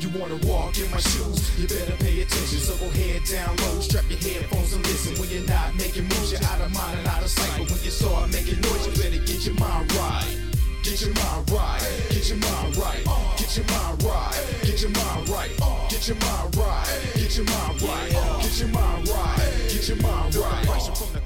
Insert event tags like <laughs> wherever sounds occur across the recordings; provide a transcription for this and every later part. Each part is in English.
You wanna walk in my shoes, you better pay attention. So go head down low, strap your headphones and listen. When you're not making moves, you're out of mind and out of sight. But when you start making noise, you better get your mind right. Get your mind right, get your mind right, get your mind right, get your mind right, get your mind right, get your mind right, get your mind right, get your mind right.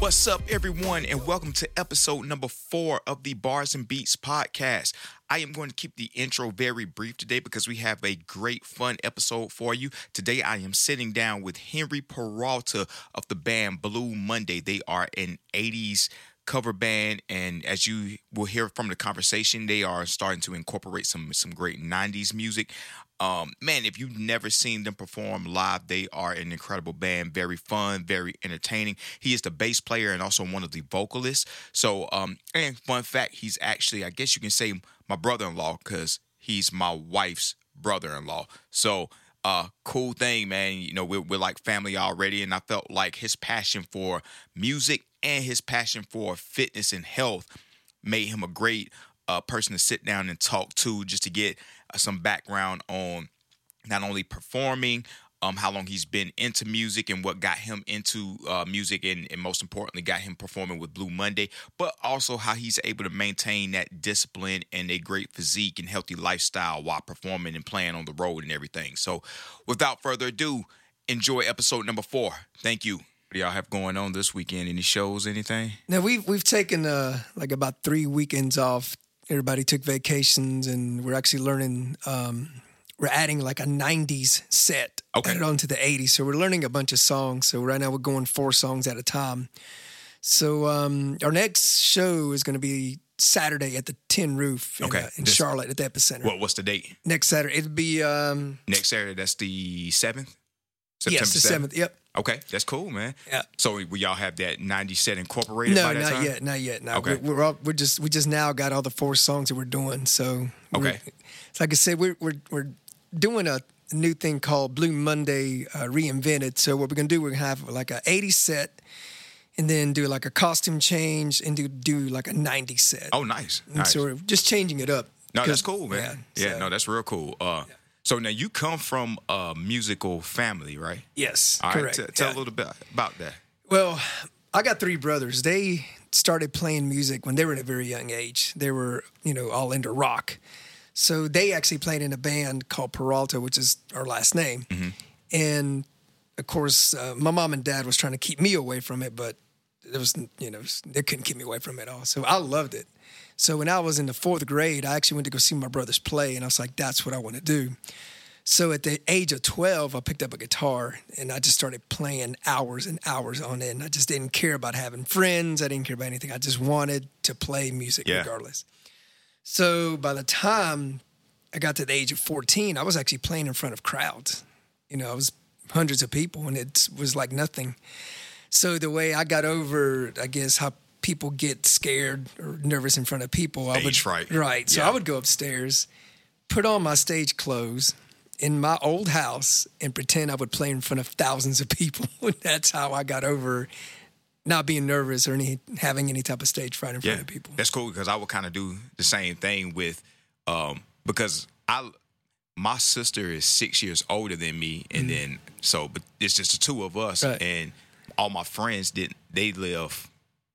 What's up, everyone, and welcome to episode number four of the Bars and Beats podcast. I am going to keep the intro very brief today because we have a great, fun episode for you. Today, I am sitting down with Henry Peralta of the band Blue Monday. They are an 80s cover band and as you will hear from the conversation they are starting to incorporate some some great 90s music. Um, man if you've never seen them perform live they are an incredible band. Very fun very entertaining. He is the bass player and also one of the vocalists. So um, and fun fact he's actually i guess you can say my brother-in-law because he's my wife's brother-in-law. So uh cool thing man. You know we're, we're like family already and i felt like his passion for music and his passion for fitness and health made him a great uh, person to sit down and talk to just to get uh, some background on not only performing um, how long he's been into music and what got him into uh, music and, and most importantly got him performing with blue monday but also how he's able to maintain that discipline and a great physique and healthy lifestyle while performing and playing on the road and everything. So without further ado enjoy episode number four. Thank you y'all have going on this weekend? Any shows, anything? Now we've we've taken uh, like about three weekends off. Everybody took vacations, and we're actually learning. Um, we're adding like a '90s set Okay. added on to the '80s, so we're learning a bunch of songs. So right now we're going four songs at a time. So um, our next show is going to be Saturday at the Tin Roof in, Okay. uh, in This- Charlotte at the Epicenter. What what's the date? Next Saturday it'll be um, Next Saturday, that's the seventh? yes the seventh. Yep. Okay, that's cool, man. Yeah. So will y'all have that 90 set incorporated No, by that not time? yet, not yet. No, Okay. we're, we're all, we're just we just now got all the four songs that we're doing. So Okay. it's like I said, we're we're we're doing a new thing called Blue Monday uh, reinvented. So what we're gonna do, we're gonna have like a 80 set, and then do like a costume change, and do do like a 90 set. Oh, nice. And nice. so we're just changing it up. no, that's cool, man. Yeah, so- no, that's real cool. Uh, So now you come from a musical family, right? yes, All right, correct. t- tell yeah. a little bit about that. Well, I got three brothers. They started playing music when they were at a very young age. They were, you know, all into rock. So they actually played in a band called Peralta, which is our last name. And of course, uh, my mom and dad was trying to keep me away from it, but it was, you know, they couldn't keep me away from it at all. So I loved it. So when I was in the fourth grade, I actually went to go see my brothers play, and I was like, that's what I want to do. So at the age of 12, I picked up a guitar and I just started playing hours and hours on it. And I just didn't care about having friends. I didn't care about anything. I just wanted to play music Yeah. regardless. So by the time I got to the age of 14, I was actually playing in front of crowds. You know, I was hundreds of people and it was like nothing. So the way I got over, I guess, how people get scared or nervous in front of people, I would Stage fright. right. So Yeah. I would go upstairs, put on my stage clothes in my old house, and pretend I would play in front of thousands of people. <laughs> That's how I got over not being nervous or any having any type of stage fright in front of people. that's cool because I would kind of do the same thing with, um, because I, my sister is six years older than me, and then so, but it's just the two of us. Right. and all my friends didn't. They live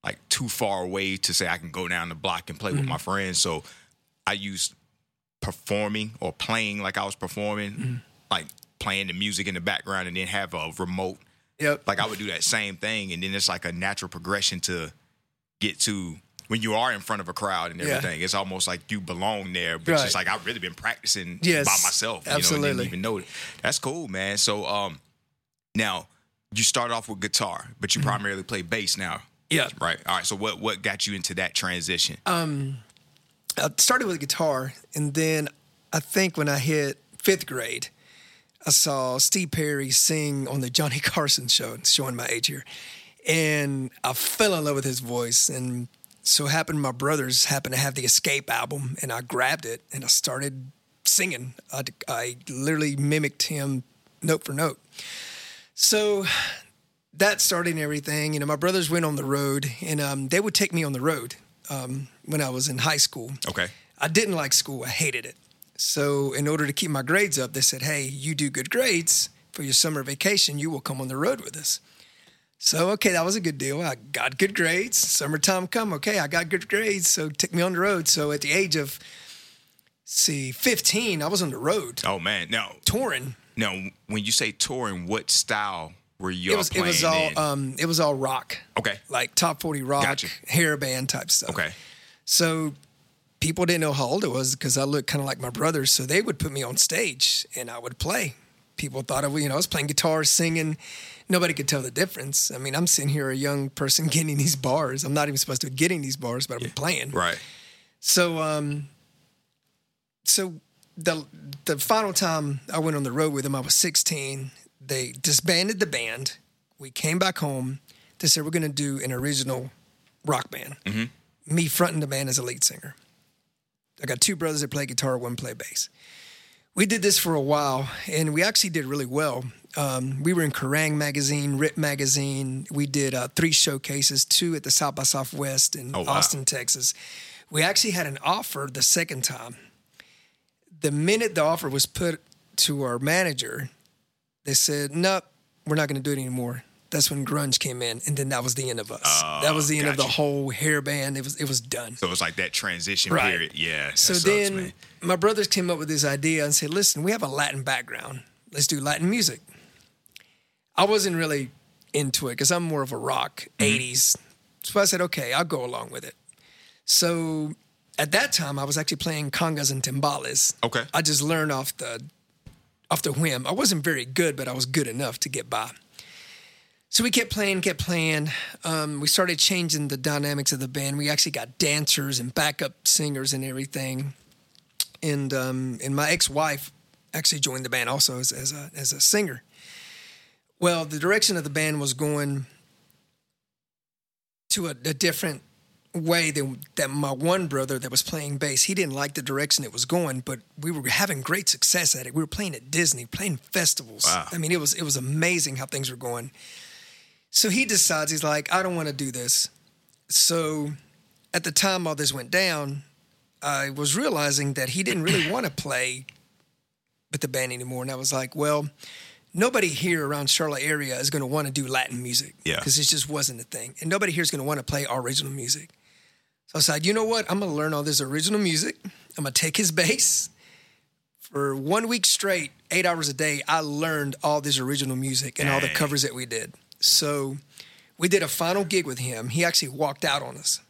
like too far away to say I can go down the block and play Mm-hmm. with my friends. So I used performing or playing like I was performing, Mm-hmm. like playing the music in the background, and then have a remote Yep. like I would do that same thing, and then it's like a natural progression to get to when you are in front of a crowd and Yeah. everything. It's almost like you belong there, but it's just like I've really been practicing Yes, by myself. You know, absolutely. didn't even know it. That's cool, man. So um, now you start off with guitar, but Mm-hmm. you primarily play bass now, yeah. right? All right. So what what got you into that transition? Um, I started with guitar, and then I think when I hit fifth grade, I saw Steve Perry sing on the Johnny <laughs> Carson show, showing my age here, and I fell in love with his voice. And so happened my brothers happened to have the Escape album, and I grabbed it and I started singing. I, I literally mimicked him note for note. So that started everything. You know, my brothers went on the road, and um, they would take me on the road um, when I was in high school. Okay. I didn't like school. I hated it. So, in order to keep my grades up, they said, "Hey, you do good grades for your summer vacation, you will come on the road with us." So, okay, that was a good deal. I got good grades. Summertime come, okay, I got good grades, so take me on the road. So, at the age of see 15, I was on the road Oh man, now touring. now when you say touring, what style were you It was it was all in? um it was all rock. Okay. Like top 40 rock, Gotcha. hair band type stuff. okay, So people didn't know how old I was because I looked kind of like my brothers. So they would put me on stage and I would play. People thought I, was- you know, I was playing guitar, singing. Nobody could tell the difference. I mean, I'm sitting here, a young person <laughs> getting these bars. I'm not even supposed to be getting these bars, but I'm playing. right, So, um, so the the final time I went on the road with them, I was 16. They disbanded the band. We came back home. They said we're going to do an original rock band. Me fronting the band as a lead singer. I got two brothers that play guitar, one play bass. We did this for a while, and we actually did really well. Um, we were in Kerrang magazine, Rip magazine. We did uh, three showcases, two at the South by Southwest in Oh, wow. Austin, Texas. We actually had an offer the second time. The minute the offer was put to our manager, they said, "Nope, we're not going to do it anymore." That's when grunge came in, and then that was the end of us. that was the end of the Oh, whole hair band. It was it was done. so it was like that transition Right. period. Yeah. So then my brothers came up with this idea and said, listen, we have a Latin background. Let's do Latin music. I wasn't really into it because I'm more of a rock, Mm-hmm. 80s. So I said, okay, I'll go along with it. So at that time, I was actually playing congas and timbales. Okay. I just learned off the off the whim. I wasn't very good, but I was good enough to get by. So we kept playing, kept playing. Um, we started changing the dynamics of the band. We actually got dancers and backup singers and everything. And um, and my ex-wife actually joined the band also as, as a as a singer. Well, the direction of the band was going to a, a different way than that my one brother that was playing bass he didn't like the direction it was going but we were having great success at it. We were playing at disney playing festivals. Wow. i mean it was it was amazing how things were going. So he decides he's like i don't want to do this. So at the time all this went down i was realizing that he didn't really want <clears throat> to play with the band anymore and i was like well nobody here around charlotte area is going to want to do latin music Yeah. because it just wasn't a thing and nobody here is going to want to play our original music so I said, you know what? I'm going to learn all this original music. I'm going to take his bass. For one week straight, eight hours a day, I learned all this original music and all the covers that we did. So we did a final gig with him. He actually walked out on us.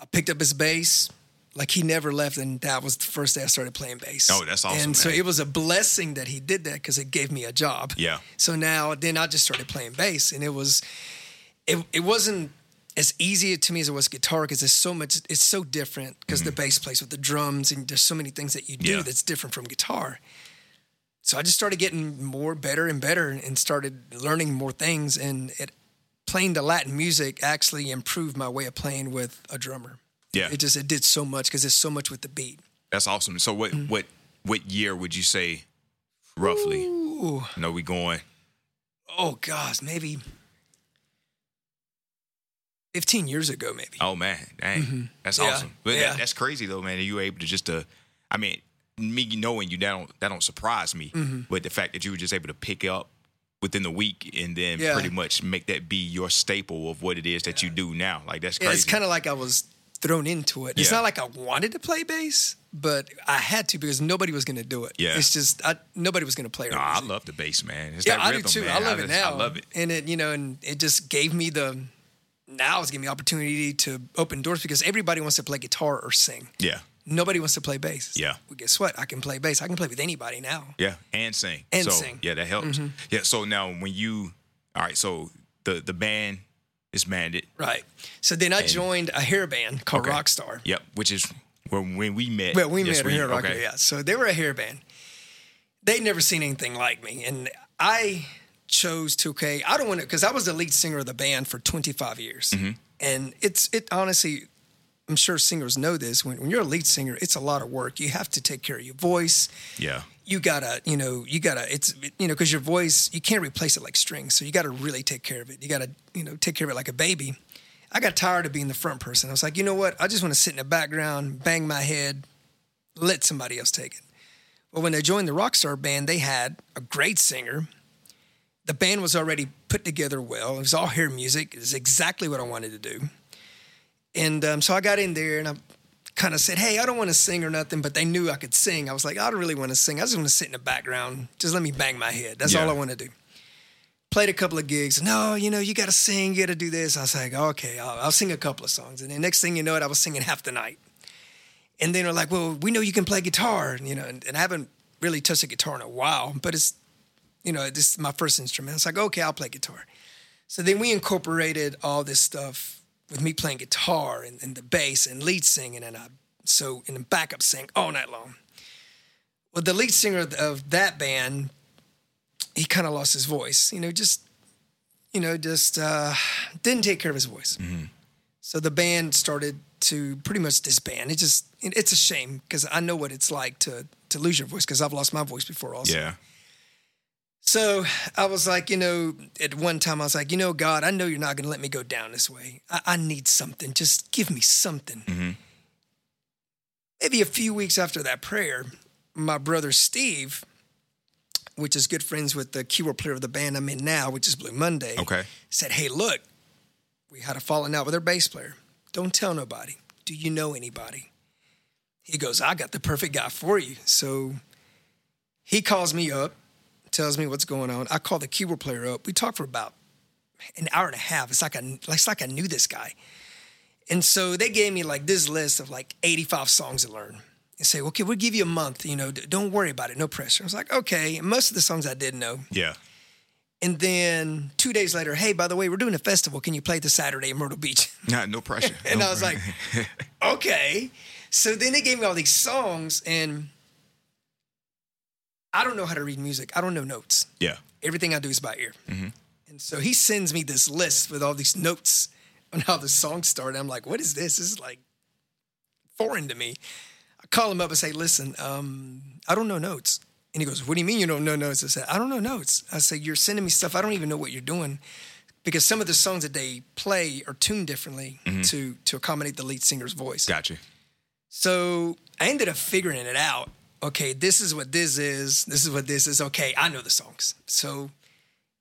I picked up his bass like he never left, and that was the first day I started playing bass. Oh, that's awesome, And so it was a blessing that he did that because it gave me a job. Yeah. So now, then I just started playing bass, and it was, it it wasn't as easy to me as it was guitar because it's so much, it's so different because the bass plays with the drums, and there's so many things that you do Mm-hmm. Yeah. that's different from guitar. So I just started getting more better and better, and started learning more things, and it playing the Latin music actually improved my way of playing with a drummer. Yeah. It just it did so much because it's so much with the beat. That's awesome. So what Mm. what what year would you say roughly? Ooh, No, we going. oh gosh, maybe fifteen years ago, maybe. Oh man, dang, that's Mm-hmm. Yeah, awesome. But yeah. that, that's crazy though, man. That you were able to just uh, I mean, me knowing you that don't that don't surprise me. Mm-hmm. But the fact that you were just able to pick up within the week and then Yeah. pretty much make that be your staple of what it is that you do now, like that's crazy. it's kind of like I was thrown into it. It's not like I wanted to play bass, but I had to because nobody was going to do it. Yeah. it's just I, nobody was going to play. No, I love the bass, man. It's Yeah, I rhythm, do too. man. I love it just- now. I love it. and it you know, and it just gave me the now it's giving me opportunity to open doors because everybody wants to play guitar or sing. Yeah, Nobody wants to play bass. Yeah. Well, guess what? I can play bass. I can play with anybody now. yeah, and sing And so, sing. Mm-hmm. Yeah, that helps. Yeah. So now when you, all right, so the the band is banded. Right. So then I joined a hair band called Okay. Rockstar. Yep, which is where when we met. Well, we Yes, met a hair rocker, okay. yeah. So they were a hair band. They'd never seen anything like me, and I chose 2K. I don't want to because I was the lead singer of the band for 25 years, Mm-hmm. and it's it honestly. I'm sure singers know this. When, when you're a lead singer, it's a lot of work. You have to take care of your voice. Yeah. You gotta, you know, you gotta. It's you know, because your voice, you can't replace it like strings. So you gotta really take care of it. You gotta, you know, take care of it like a baby. I got tired of being the front person. I was like, you know what? I just want to sit in the background, bang my head, let somebody else take it. Well, when I joined the Rockstar band, they had a great singer. The band was already put together well. It was all hair music. It was exactly what I wanted to do. And um, so I got in there and I kind of said, Hey, I don't want to sing or nothing, but they knew I could sing. I was like, I don't really want to sing. I just want to sit in the background. Just let me bang my head. That's all I want to do. Played a couple of gigs. No, you know, you got to sing, you got to do this. I was like, okay, I'll, I'll sing a couple of songs. And then next thing you know it, I was singing half the night. And then they're like, well, we know you can play guitar, And, you know, and, and I haven't really touched a guitar in a while, but it's, you know, this is my first instrument. It's like, okay, I'll play guitar. So then we incorporated all this stuff with me playing guitar and, and the bass and lead singing, and I so and the backup sang all night long. Well, the lead singer of, that band, he kind of lost his voice. You know, just you know, just uh, didn't take care of his voice. So the band started to pretty much disband. It just it's a shame because I know what it's like to to lose your voice because I've lost my voice before also. Yeah. So I was like, you know, at one time I was like, you know, God, I know you're not going to let me go down this way. I, I need something. Just give me something. Mm-hmm. Maybe a few weeks after that prayer, my brother Steve, which is good friends with the keyboard player of the band I'm in now, which is Blue Monday, Okay. said, hey, look, we had a falling out with our bass player. Don't tell nobody. Do you know anybody? He goes, I got the perfect guy for you. So he calls me up, tells me what's going on. I call the keyboard player up. We talk for about an hour and a half. It's like I, it's like I knew this guy. And so they gave me like this list of like 85 songs to learn and say, okay, we'll give you a month. You know, don't worry about it. No pressure. I was like, okay. And most of the songs I didn't know. Yeah. And then two days later, hey, by the way, we're doing a festival. Can you play this Saturday in Myrtle Beach? <laughs> Nah, no pressure. <laughs> And No I was pressure. like, <laughs> okay. So then they gave me all these songs, and I don't know how to read music. I don't know notes. yeah. Everything I do is by ear. And so he sends me this list with all these notes on how the song started. I'm like, what is this? This is like foreign to me. I call him up and say, listen, um, I don't know notes. And he goes, what do you mean you don't know notes? I said, I don't know notes. I said, you're sending me stuff. I don't even know what you're doing. Because some of the songs that they play are tuned differently to to accommodate the lead singer's voice. Gotcha. So I ended up figuring it out. Okay, this is what this is. This is what this is. Okay, I know the songs. So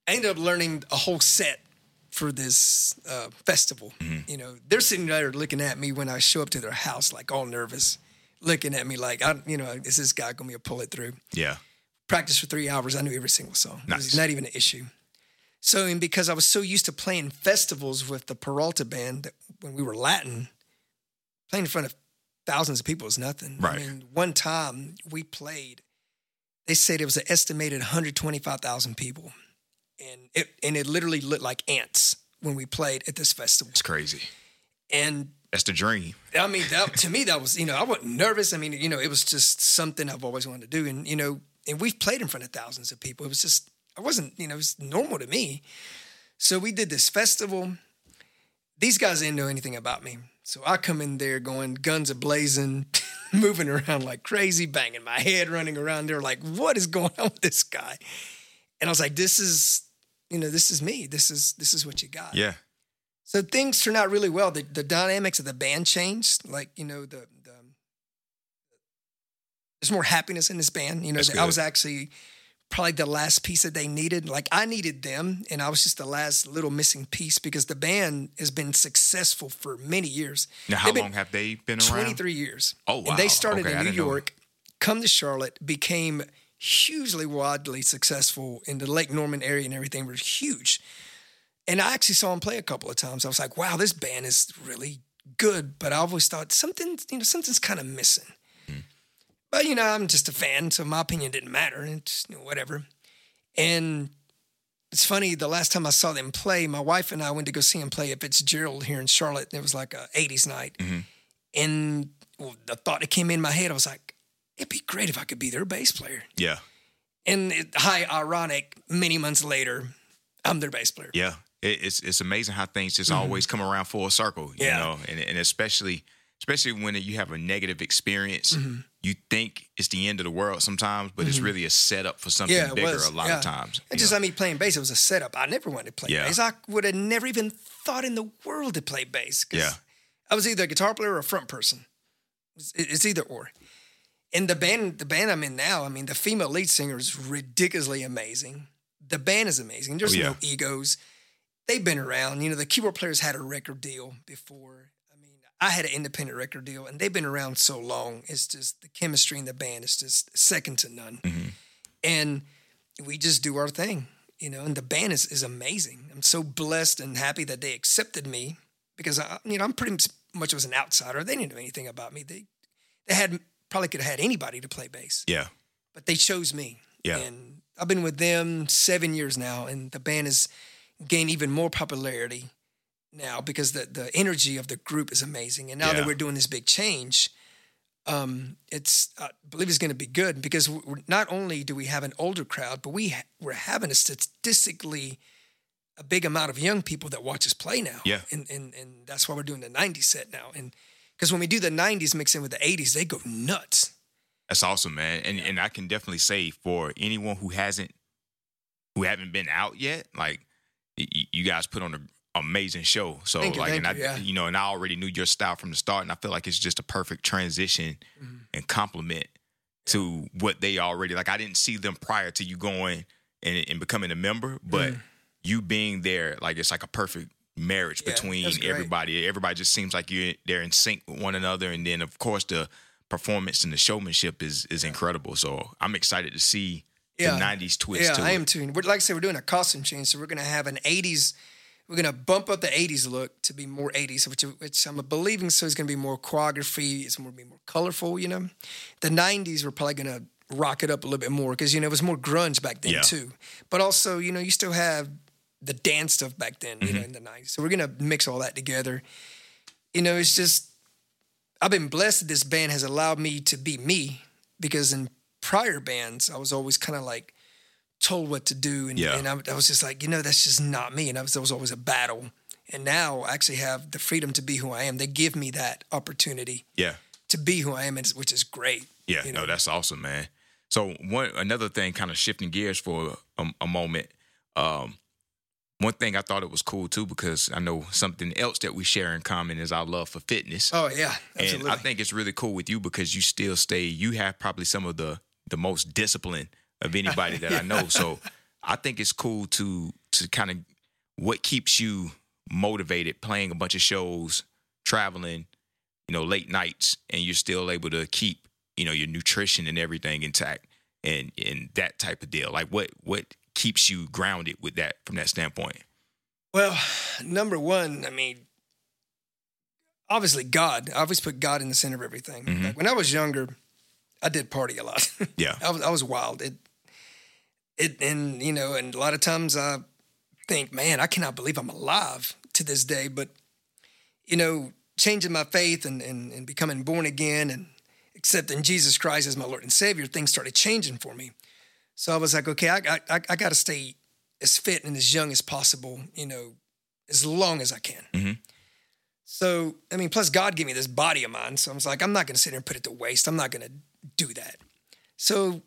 I ended up learning a whole set for this uh, festival. You know, they're sitting there looking at me when I show up to their house, like all nervous, looking at me like, I, you know, is this guy gonna be able to pull it through? Yeah. Practice for three hours. I knew every single song. It was not even an issue. So, and because I was so used to playing festivals with the Peralta band that when we were Latin, playing in front of thousands of people is nothing. Right. I mean, one time we played, they said it was an estimated 125,000 people. And it, and it literally looked like ants when we played at this festival. It's crazy. And That's the dream. I mean, that, to me, that was, you know, I wasn't nervous. I mean, you know, it was just something I've always wanted to do. And, you know, and we've played in front of thousands of people. It was just, I wasn't, you know, it was normal to me. So we did this festival. These guys didn't know anything about me. So I come in there going guns a blazing, <laughs> moving around like crazy, banging my head, running around. They're like, what is going on with this guy? And I was like, this is, you know, this is me. This is, this is what you got. Yeah. So things turned out really well. The, the dynamics of the band changed. Like you know, the, the there's more happiness in this band. You know, I was actually probably the last piece that they needed. Like I needed them, and I was just the last little missing piece because the band has been successful for many years. Now, how long have they been around? 23 years. Oh, wow. And they started Okay, in New York, come to Charlotte, became hugely widely successful in the Lake Norman area and everything was huge. And I actually saw them play a couple of times. I was like, wow, this band is really good. But I always thought something, you know, something's kind of missing. But you know, I'm just a fan, so my opinion didn't matter. It's you know, whatever. And it's funny, the last time I saw them play, my wife and I went to go see them play at Fitzgerald here in Charlotte. And it was like a 80s night. And well, the thought that came in my head, I was like, it'd be great if I could be their bass player. Yeah. And it, hi, ironic, many months later, I'm their bass player. Yeah. It, it's it's amazing how things just always come around full circle. You Mm-hmm. Yeah. know, and and especially especially when you have a negative experience, Mm-hmm. you think it's the end of the world sometimes, but it's really a setup for something Yeah, bigger was. a lot yeah. of times. And just, know. I mean, playing bass, it was a setup. I never wanted to play Yeah. bass. I would have never even thought in the world to play bass. Yeah. I was either a guitar player or a front person. It's, it's either or. And the band, the band I'm in now, I mean, the female lead singer is ridiculously amazing. The band is amazing. There's Oh, no egos. They've been around. You know, the keyboard players had a record deal before. I had an independent record deal, and they've been around so long. It's just the chemistry in the band is just second to none. Mm-hmm. And we just do our thing, you know. And the band is is amazing. I'm so blessed and happy that they accepted me because I, you know, I'm pretty much was an outsider. They didn't know anything about me. They they had probably could have had anybody to play bass Yeah. but they chose me. Yeah. And I've been with them seven years now, and the band has gained even more popularity now because the the energy of the group is amazing. And now Yeah. that we're doing this big change, um, it's I believe it's going to be good because not only do we have an older crowd, but we ha- we're having a statistically a big amount of young people that watch us play now. Yeah. and and and that's why we're doing the '90s set now. And because when we do the '90s mix in with the '80s, they go nuts. That's awesome, man. And and I can definitely say for anyone who hasn't who haven't been out yet, like you guys put on an amazing show. So you, like and you, I yeah. you know, and I already knew your style from the start and I feel like it's just a perfect transition Mm-hmm. and compliment to what they already like I didn't see them prior to you going and, and becoming a member, but you being there, like it's like a perfect marriage Mm. Yeah, between everybody. Everybody just seems like you're they're in sync with one another, and then of course the performance and the showmanship is is incredible. So I'm excited to see Yeah. the '90s twist. Yeah, I it. am too. We're, like I said, we're doing a costume change, so we're going to have an '80s. We're going to bump up the '80s look to be more '80s, which, which I'm believing. So is going to be more choreography. It's going to be more colorful. You know, the '90s we're probably going to rock it up a little bit more because you know it was more grunge back then Yeah. too. But also, you know, you still have the dance stuff back then. You Mm-hmm. know, in the '90s. So we're going to mix all that together. You know, it's just I've been blessed that this band has allowed me to be me because in prior bands, I was always kind of like told what to do. And, Yeah. and I, I was just like, you know, that's just not me. And I was, there was always a battle. And now I actually have the freedom to be who I am. They give me that opportunity Yeah, to be who I am, which is great. yeah. You No, know? that's awesome, man. So one another thing, kind of shifting gears for a, a moment. Um, one thing I thought it was cool too because I know something else that we share in common is our love for fitness. Oh, yeah. Absolutely. And I think it's really cool with you because you still stay. You have probably some of the the most discipline of anybody that I <laughs> know. So I think it's cool to to kind of what keeps you motivated playing a bunch of shows, traveling, you know, late nights, and you're still able to keep you know your nutrition and everything intact and and that type of deal. Like what what keeps you grounded with that from that standpoint? Well, number one, I mean, obviously God. I always put God in the center of everything. Mhm. Like when I was younger, I did party a lot. <laughs> Yeah, I was I was wild. It it and you know, and a lot of times I think, man, I cannot believe I'm alive to this day. But you know, changing my faith and and, and becoming born again and accepting Jesus Christ as my Lord and Savior, things started changing for me. So I was like, okay, I I, I got to stay as fit and as young as possible. You know, as long as I can. Mhm. So I mean, plus God gave me this body of mine. So I was like, I'm not going to sit here and put it to waste. I'm not going to do that. So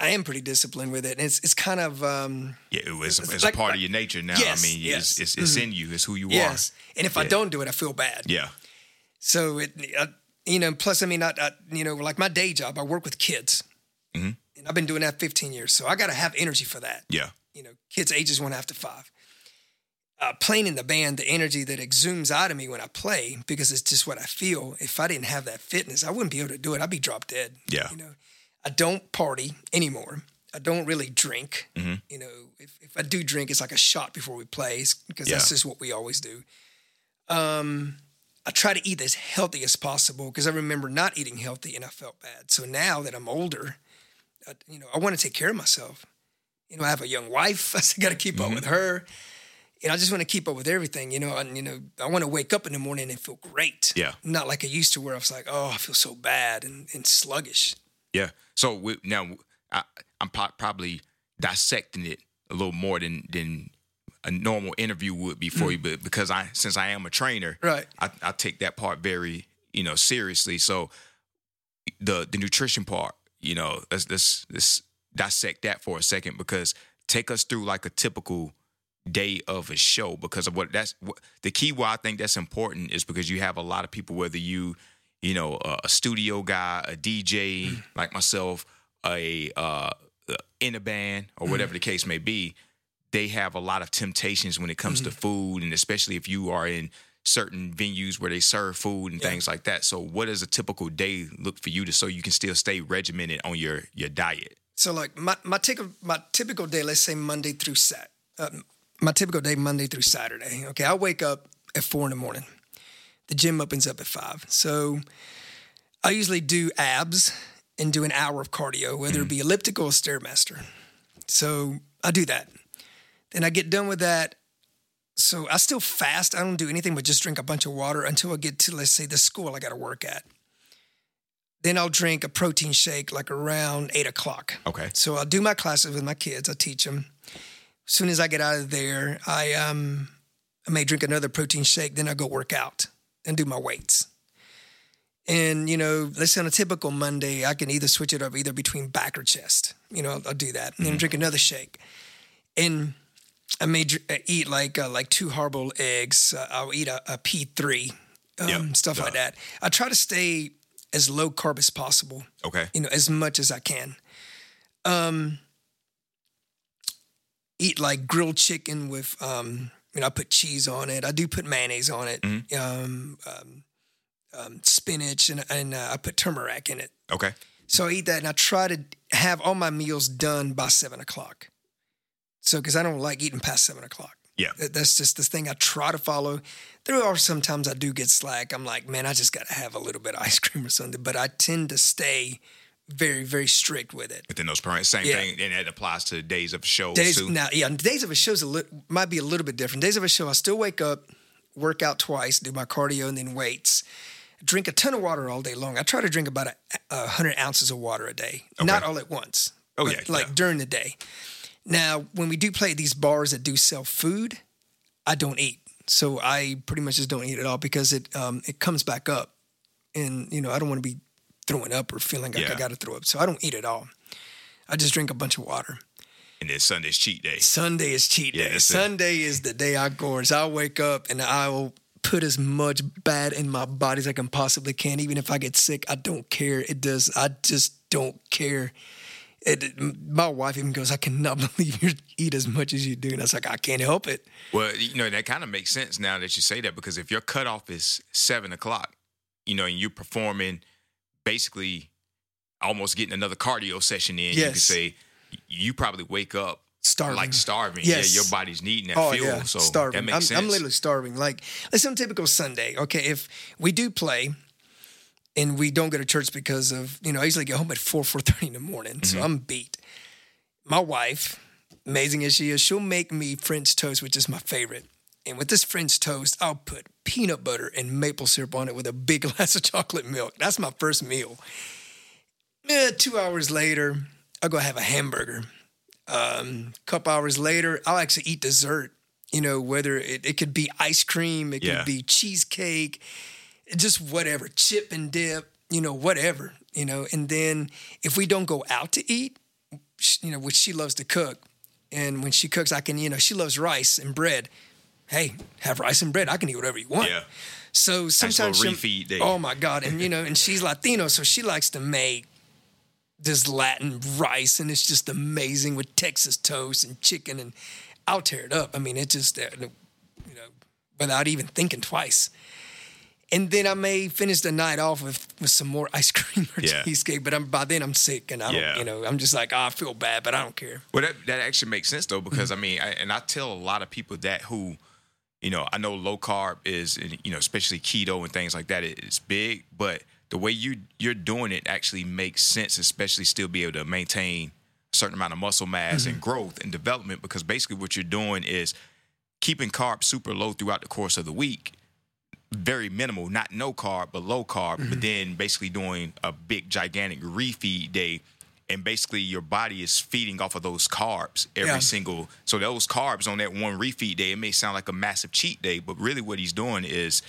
I am pretty disciplined with it, and it's it's kind of um, yeah. It was It's it's like- a part of your nature now. Yes, I mean, yes. it's it's, it's in you. It's who you yes. And if I don't do it, I feel bad. Yeah. So it, uh, you know, plus I mean, I, I you know, like my day job, I work with kids, Mhm. and I've been doing that 15 years. So I got to have energy for that. Yeah. You know, kids ages one after five. Uh, playing in the band, the energy that exudes out of me when I play, because it's just what I feel. If I didn't have that fitness, I wouldn't be able to do it. I'd be drop dead. Yeah. You know, I don't party anymore. I don't really drink. Mhm. You know, if, if I do drink, it's like a shot before we play because that's just what we always do. Um, I try to eat as healthy as possible because I remember not eating healthy and I felt bad. So now that I'm older, I, you know, I want to take care of myself. You know, I have a young wife. <laughs> I got to keep up with her. And I just want to keep up with everything, you know. And you know, I want to wake up in the morning and feel great. Yeah. Not like I used to, where I was like, oh, I feel so bad and, and sluggish. Yeah. So we, now I, I'm po- probably dissecting it a little more than than a normal interview would be for you, but because I since I am a trainer, Mm. Right. I, I take that part very you know seriously. So the the nutrition part, you know, let's let's let's dissect that for a second because take us through like a typical day of a show because of what that's what, the key why I think that's important is because you have a lot of people whether you you know a, a studio guy, a DJ Mm. like myself, a uh, in a band or Mm. whatever the case may be, they have a lot of temptations when it comes Mm-hmm. to food, and especially if you are in certain venues where they serve food and Yeah. things like that. So, what does a typical day look for you to so you can still stay regimented on your your diet? So like my my typical my typical day, let's say Monday through Sat, um, my typical day Monday through Saturday. Okay, I wake up at four in the morning. The gym opens up at five, so I usually do abs and do an hour of cardio, whether it be elliptical or stairmaster. So I do that. Then I get done with that. So I still fast. I don't do anything but just drink a bunch of water until I get to let's say the school I got to work at. Then I'll drink a protein shake like around eight o'clock. Okay. So I'll do my classes with my kids. I teach them. As soon as I get out of there, I um I may drink another protein shake. Then I go work out and do my weights. And you know, let's say on a typical Monday, I can either switch it up either between back or chest. You know, I'll, I'll do that, and then drink another shake. And I may dr- uh, eat like uh, like two hard-boiled eggs. Uh, I'll eat a, a P three, um, Yep. stuff like that. I try to stay as low carb as possible Okay. you know, as much as I can. Um, eat like grilled chicken with, um, you know, I put cheese on it. I do put mayonnaise on it. Um, um, um, spinach and and uh, I put turmeric in it. Okay. So I eat that, and I try to have all my meals done by seven o'clock. So, because I don't like eating past seven o'clock. Yeah. That- That's just the thing I try to follow. There are sometimes I do get slack. I'm like, man, I just got to have a little bit of ice cream or something. But I tend to stay very, very strict with it. Within those parameters, same Yeah. thing, and that applies to days of shows Days too. now, yeah, days of a show's a li- might be a little bit different. Days of a show, I still wake up, work out twice, do my cardio, and then weights. Drink a ton of water all day long. I try to drink about a, a hundred ounces of water a day, not all at once. Oh, yeah, like yeah. during the day. Now, when we do play at these bars that do sell food, I don't eat. So I pretty much just don't eat at all because it um, it comes back up, and you know I don't want to be throwing up or feeling like I got to throw up. So I don't eat at all. I just drink a bunch of water. and then Sunday's cheat day. Sunday is cheat day. it. Sunday is the day I gorge. I'll wake up and I will put as much bad in my body as I can possibly can. Even if I get sick, I don't care. It does. I just don't care. It, my wife even goes, I cannot <laughs> believe you eat as much as you do. And I was like, I can't help it. Well, you know that kind of makes sense now that you say that because if your cutoff is seven o'clock, you know, and you're performing, basically, almost getting another cardio session in, you can say you probably wake up Starving. like starving. Yes. Yeah, your body's needing that Oh fuel, yeah, so starving. that makes I'm, sense. I'm literally starving. Like, let's say on typical Sunday. Okay, if we do play, and we don't go to church because of you know I usually get home at four four thirty in the morning, Mm-hmm. so I'm beat. My wife, amazing as she is, she'll make me French toast, which is my favorite. And with this French toast, I'll put peanut butter and maple syrup on it with a big <laughs> glass of chocolate milk. That's my first meal. Eh, two hours later, I'll go have a hamburger. Um, couple hours later, I'll actually eat dessert. You know, whether it, it could be ice cream, it Yeah. could be cheesecake, just whatever, chip and dip, you know, whatever, you know. And then if we don't go out to eat, you know, which she loves to cook, and when she cooks, I can, you know, she loves rice and bread. Hey, have rice and bread. I can eat whatever you want. Yeah. So sometimes little she'll- refeed day. Oh my god! And you know, and she's Latino, so she likes to make this Latin rice, and it's just amazing with Texas toast and chicken, and I'll tear it up. I mean, it just uh, you know, without even thinking twice. And then I may finish the night off with, with some more ice <laughs> cream or Yeah. cheesecake, but I'm by then I'm sick and I don't, Yeah. you know, I'm just like, oh, I feel bad, but I don't care. Well, that that actually makes sense though, because Mm-hmm. I mean, I, and I tell a lot of people that who, you know, I know low carb is, you know, especially keto and things like that, it's big, but the way you you're doing it actually makes sense, especially still be able to maintain a certain amount of muscle mass Mm-hmm. and growth and development, because basically what you're doing is keeping carbs super low throughout the course of the week. Very minimal, not no carb, but low carb, Mm-hmm. but then basically doing a big gigantic refeed day and basically your body is feeding off of those carbs every Yeah. single so those carbs on that one refeed day it may sound like a massive cheat day but really what he's doing is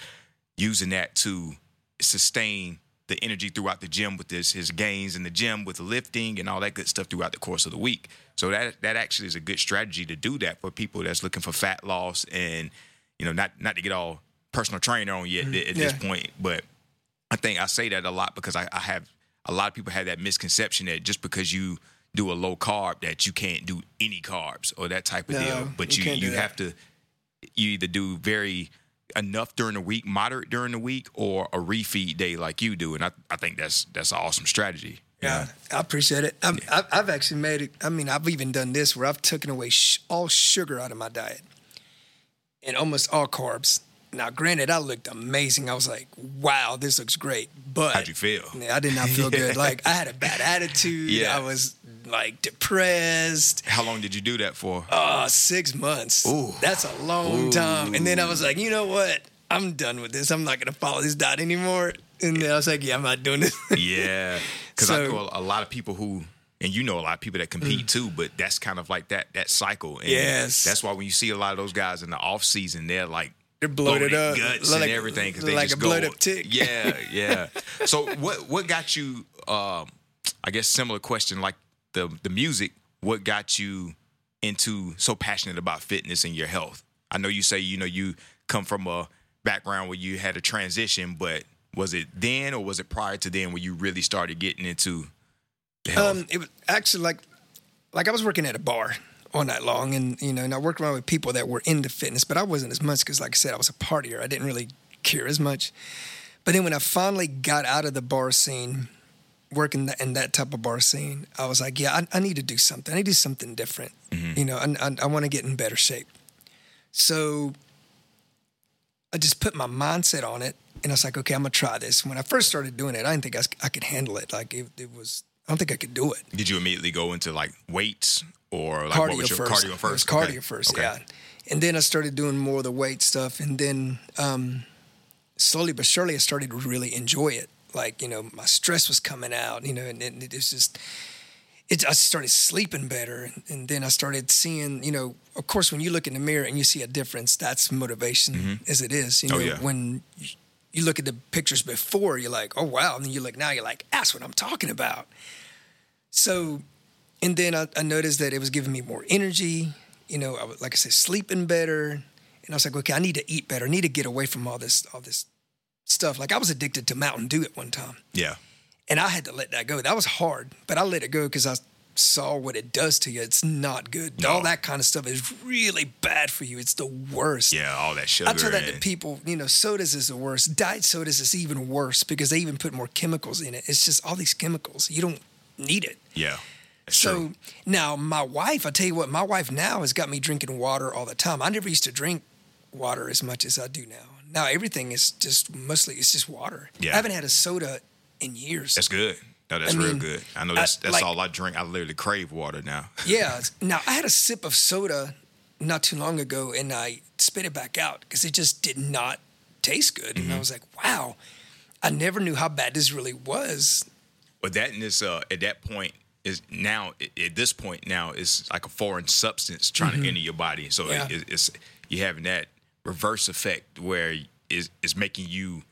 using that to sustain the energy throughout the gym with this his gains in the gym with the lifting and all that good stuff throughout the course of the week. So that that actually is a good strategy to do that for people that's looking for fat loss and you know not not to get all personal trainer on you at, mm-hmm. at this point but I think I say that a lot because I, I have a lot of people have that misconception that just because you do a low carb that you can't do any carbs or that type of No, deal. But you you you have to you either do very enough during the week, moderate during the week, or a refeed day like you do. And I, I think that's that's an awesome strategy. Yeah, I appreciate it. I'm, I've, I've actually made it. I mean, I've even done this where I've taken away sh- all sugar out of my diet and almost all carbs. Now, granted, I looked amazing. I was like, "Wow, this looks great." But How'd you feel? I did not feel good. <laughs> Like I had a bad attitude. Yeah. I was like depressed. How long did you do that for? Oh, six months. Ooh. That's a long time. And then I was like, you know what? I'm done with this. I'm not gonna follow this diet anymore. And then I was like, yeah, I'm not doing this. <laughs> Yeah, because I So- Mm. know a lot of people who, and you know a lot of people that compete too, but that's kind of like that that cycle. And Yes. that's why when you see a lot of those guys in the off season, they're like They're bloated their up, guts like- and everything because they like just a go. blood up tick. Yeah, <laughs> yeah. so what what got you? Um, I guess similar question like the the music. What got you into so passionate about fitness and your health? I know you say you know you come from a background where you had a transition, but was it then or was it prior to then where you really started getting into the health? Um, it was actually like, like I was working at a bar all night long, and you know, and I worked around with people that were into fitness, but I wasn't as much because, like I said, I was a partier. I didn't really care as much. But then when I finally got out of the bar scene, working in that type of bar scene, I was like, yeah, I, I need to do something. I need to do something different. Mm-hmm. You know, I, I, I want to get in better shape. So I just put my mindset on it, and I was like, okay, I'm gonna try this. When I first started doing it, I didn't think I, I could handle it. Like it, it was, I don't think I could do it. Did you immediately go into like weights or like cardio what was your first. cardio It was first? cardio Okay. first, Okay. yeah. And then I started doing more of the weight stuff, and then um, slowly but surely, I started to really enjoy it. Like you know, my stress was coming out, you know, and, and it was just. It, I started sleeping better, and, and then I started seeing, you know, of course, when you look in the mirror and you see a difference, that's motivation as it is. You know, Oh, yeah. when you- you look at the pictures before, you're like, oh wow, and then you look now, you're like, that's what I'm talking about. So and then I, I noticed that it was giving me more energy. You know, I was, like I said, sleeping better. And I was like, okay, I need to eat better. I need to get away from all this, all this stuff. Like I was addicted to Mountain Dew at one time, Yeah. and I had to let that go. That was hard, but I let it go because I saw what it does to you. It's not good. No. All that kind of stuff is really bad for you. It's the worst. Yeah, all that sugar. I tell that to people, you know, sodas is the worst. Diet sodas is even worse because they even put more chemicals in it. It's just all these chemicals. You don't need it. Yeah. So true. now my wife, I tell you what, my wife now has got me drinking water all the time. I never used to drink water as much as I do now. Now everything is just mostly it's just water. Yeah. I haven't had a soda in years. That's good. No, that's I real good. I know I- that's that's like- all I drink. I literally crave water now. <laughs> yeah. Now I had a sip of soda not too long ago and I spit it back out because it just did not taste good. And I Mm-hmm. was like, wow, I never knew how bad this really was. But that in this uh, at that point is now at- this point now is like a foreign substance trying to mm-hmm. enter your body. So Yeah. it, it's you having that reverse effect where is is making you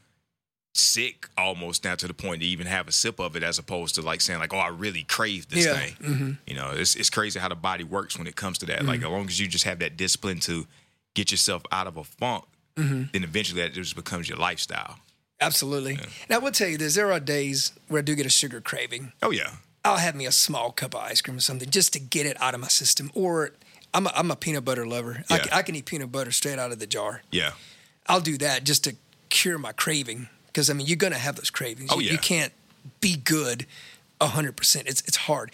sick almost now to the point to even have a sip of it as opposed to like saying like oh I really crave this Yeah. thing. Mm-hmm. You know, it's it's crazy how the body works when it comes to that. Like mm. as long as you just have that discipline to get yourself out of a funk, mm-hmm. then eventually that just becomes your lifestyle. Absolutely. Now I will tell you this: there are days where I do get a sugar craving. Oh yeah. I'll have me a small cup of ice cream or something just to get it out of my system. Or I'm a, I'm a peanut butter lover. I, Yeah. c- I can eat peanut butter straight out of the jar. Yeah. I'll do that just to cure my craving. Because I mean, you're gonna have those cravings. Oh, you, yeah. you can't be good hundred percent. It's it's hard.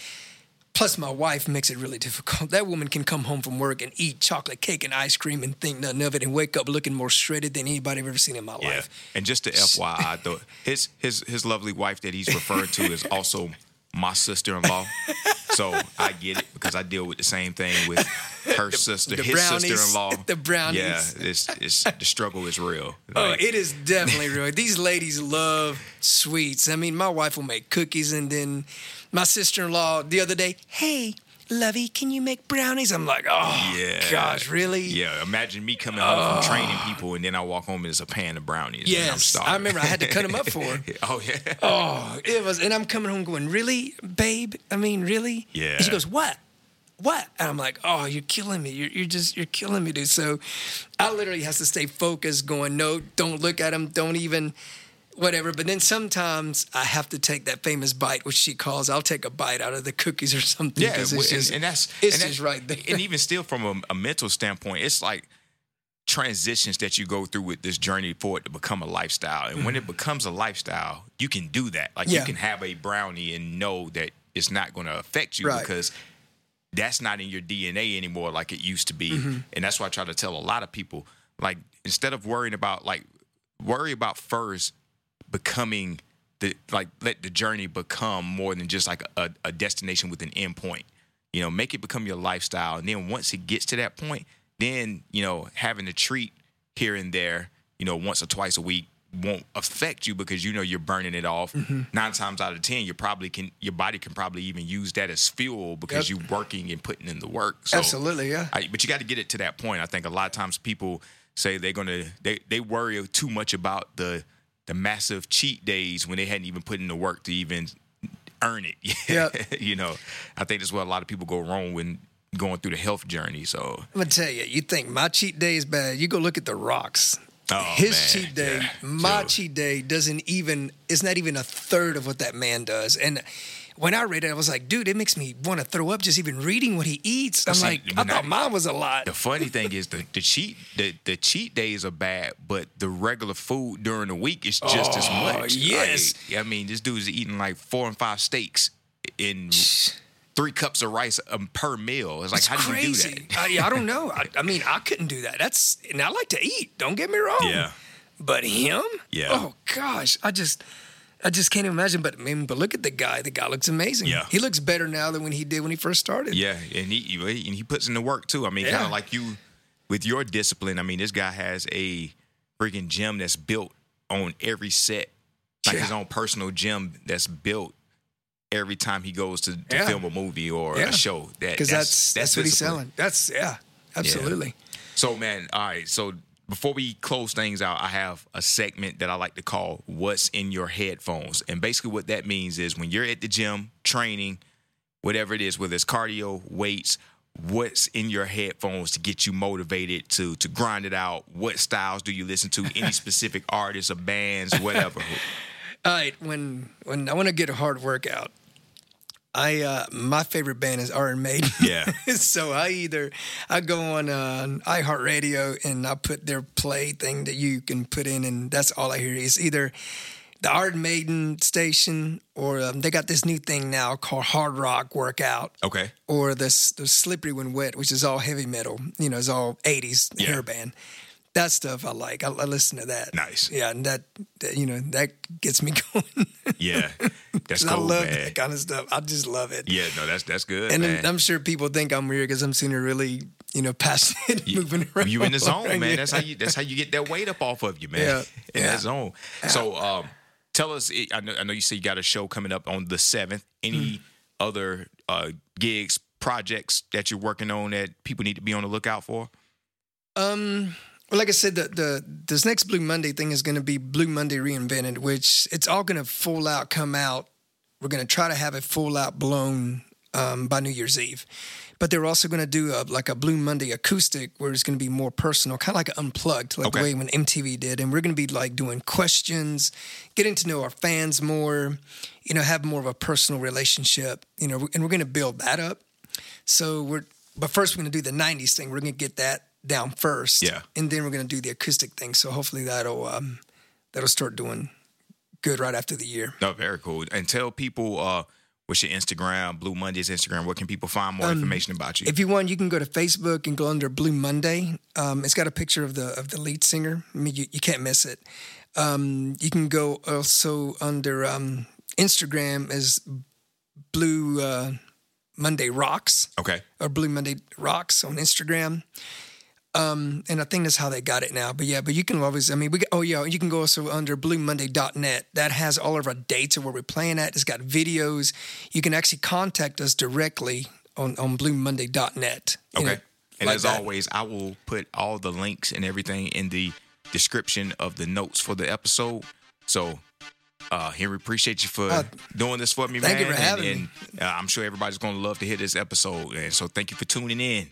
Plus, my wife makes it really difficult. That woman can come home from work and eat chocolate cake and ice cream and think nothing of it, and wake up looking more shredded than anybody I've ever seen in my Yeah, life. and just to FYI, though, his his his lovely wife that he's referring to is also my sister-in-law. <laughs> so I get it because I deal with the same thing with <laughs> her sister, the his brownies, sister-in-law. <laughs> the brownies. Yeah, it's, it's the struggle is real. Oh, it is definitely real. These ladies love sweets. I mean, my wife will make cookies, and then my sister in law the other day, hey, Lovey, can you make brownies? I'm like, oh, Yeah. gosh, really? Yeah, imagine me coming home from training oh. people and then I walk home and there's a pan of brownies. and I'm Yes. I remember I had to cut them up for her. <laughs> oh yeah. Oh, it was, and I'm coming home going, really, babe? I mean, really? Yeah. And she goes, what? What? And I'm like, oh, you're killing me. You're, you're just, you're killing me, dude. So I literally has to stay focused, going, no, don't look at them. Don't even. Whatever. But then sometimes I have to take that famous bite, which she calls. I'll take a bite out of the cookies or something. Yeah, it's just, and, and that's it's and right there. And even still, from a, a mental standpoint, it's like transitions that you go through with this journey for it to become a lifestyle. And when it becomes a lifestyle, you can do that. Like Mm-hmm. Yeah. you can have a brownie and know that it's not going to affect you Right. because that's not in your DNA anymore like it used to be. Mm-hmm. And that's why I try to tell a lot of people like instead of worrying about like worry about first becoming the like let the journey become more than just like a, a destination with an end point. You know, make it become your lifestyle. And then once it gets to that point, then, you know, having a treat here and there, you know, once or twice a week won't affect you because you know you're burning it off. Mm-hmm. Nine times out of ten, you probably can your body can probably even use that as fuel because Yep. you're working and putting in the work. So, Absolutely, yeah. I, but you got to get it to that point. I think a lot of times people say they're gonna they they worry too much about the the massive cheat days when they hadn't even put in the work to even earn it. <laughs> Yep. you know, I think that's where a lot of people go wrong when going through the health journey. So I'm gonna tell you, you think my cheat day is bad? You go look at the Rock's. Oh, His man, cheat day, yeah, my cheat day doesn't even. It's not even a third of what that man does. And when I read it, I was like, dude, it makes me want to throw up just even reading what he eats. I'm See, like, I thought I- mine was a lot. the funny thing is the, the cheat the, the cheat days are bad, but the regular food during the week is just as Oh, much. yes. Like, I mean, this dude's eating like four and five steaks in <sighs> three cups of rice um, per meal. It's like, It's how do you do that? I, yeah, I don't know. I, I mean, I couldn't do that. That's and I like to eat. Don't get me wrong. Yeah. But him? Yeah. Oh gosh, I just. I just can't even imagine, but I mean, but look at the guy. The guy looks amazing. Yeah. he looks better now than when he did when he first started. Yeah, and he and he puts in the work too. I mean, kind of like you with your discipline. I mean, this guy has a freaking gym that's built on every set, like his own personal gym that's built every time he goes to, to Yeah. film a movie or Yeah. a show. That because that's that's, what he's selling. That's yeah, absolutely. So, man, all right. So, before we close things out, I have a segment that I like to call What's in Your Headphones. And basically, what that means is when you're at the gym training, whatever it is, whether it's cardio, weights, what's in your headphones to get you motivated to to grind it out? What styles do you listen to? Any <laughs> specific artists or bands, whatever? All right, when when I want to get a hard workout, I uh, my favorite band is Iron Maiden. Yeah. <laughs> so I either I go on uh, iHeartRadio and I put their play thing that you can put in, and that's all I hear is either the Iron Maiden station or um, they got this new thing now called Hard Rock Workout. Okay. or this the slippery when wet, which is all heavy metal. You know, it's all '80s Yeah. hair band. That stuff I like. I, I listen to that. Nice. Yeah, and that, that you know that gets me <laughs> going. Yeah. That's <laughs> 'Cause I love man. that kind of stuff. I just love it. Yeah, no, that's that's good. and man. I'm, I'm sure people think I'm weird because I'm seeing a really you know <laughs> passionate moving around. You in the zone, man. Yeah. That's how you. That's how you get that weight up off of you, man. Yeah, In yeah. that zone. So, um, tell us. I know, I know you say you got a show coming up on the seventh. Any Hmm. other uh, gigs, projects that you're working on that people need to be on the lookout for? Um, well, like I said, the, the this next Blue Monday thing is going to be Blue Monday reinvented, which it's all going to full out come out. We're going to try to have it full out blown um, by New Year's Eve, but they're also going to do a, like a Blue Monday acoustic, where it's going to be more personal, kind of like unplugged, like Okay. the way when MTV did, and we're going to be like doing questions, getting to know our fans more, you know, have more of a personal relationship, you know, and we're going to build that up. So we're, but first we're gonna do the '90s thing. We're gonna get that down first, Yeah. and then we're gonna do the acoustic thing. So hopefully that'll um, that'll start doing good right after the year. No, very cool. And tell people uh, what's your Instagram, Blue Mondays Instagram. Where can people find more information about you? Um, If you want, you can go to Facebook and go under Blue Monday. Um, it's got a picture of the of the lead singer. I mean, you, you can't miss it. Um, you can go also under um, Instagram as Blue uh, Monday Rocks. okay. or Blue Monday Rocks on Instagram. Um, and I think that's how they got it now. But yeah, but you can always, I mean, we, oh yeah, you can go also under bluemonday.net. That has all of our dates of where we're playing at. It's got videos. You can actually contact us directly on, on bluemonday.net. Okay. know, and like as that. always, I will put all the links and everything in the description of the notes for the episode. So, uh, Henry, appreciate you for Uh, doing this for me, thank man. you for having and, me. uh, I'm sure everybody's going to love to hear this episode. And so, thank you for tuning in.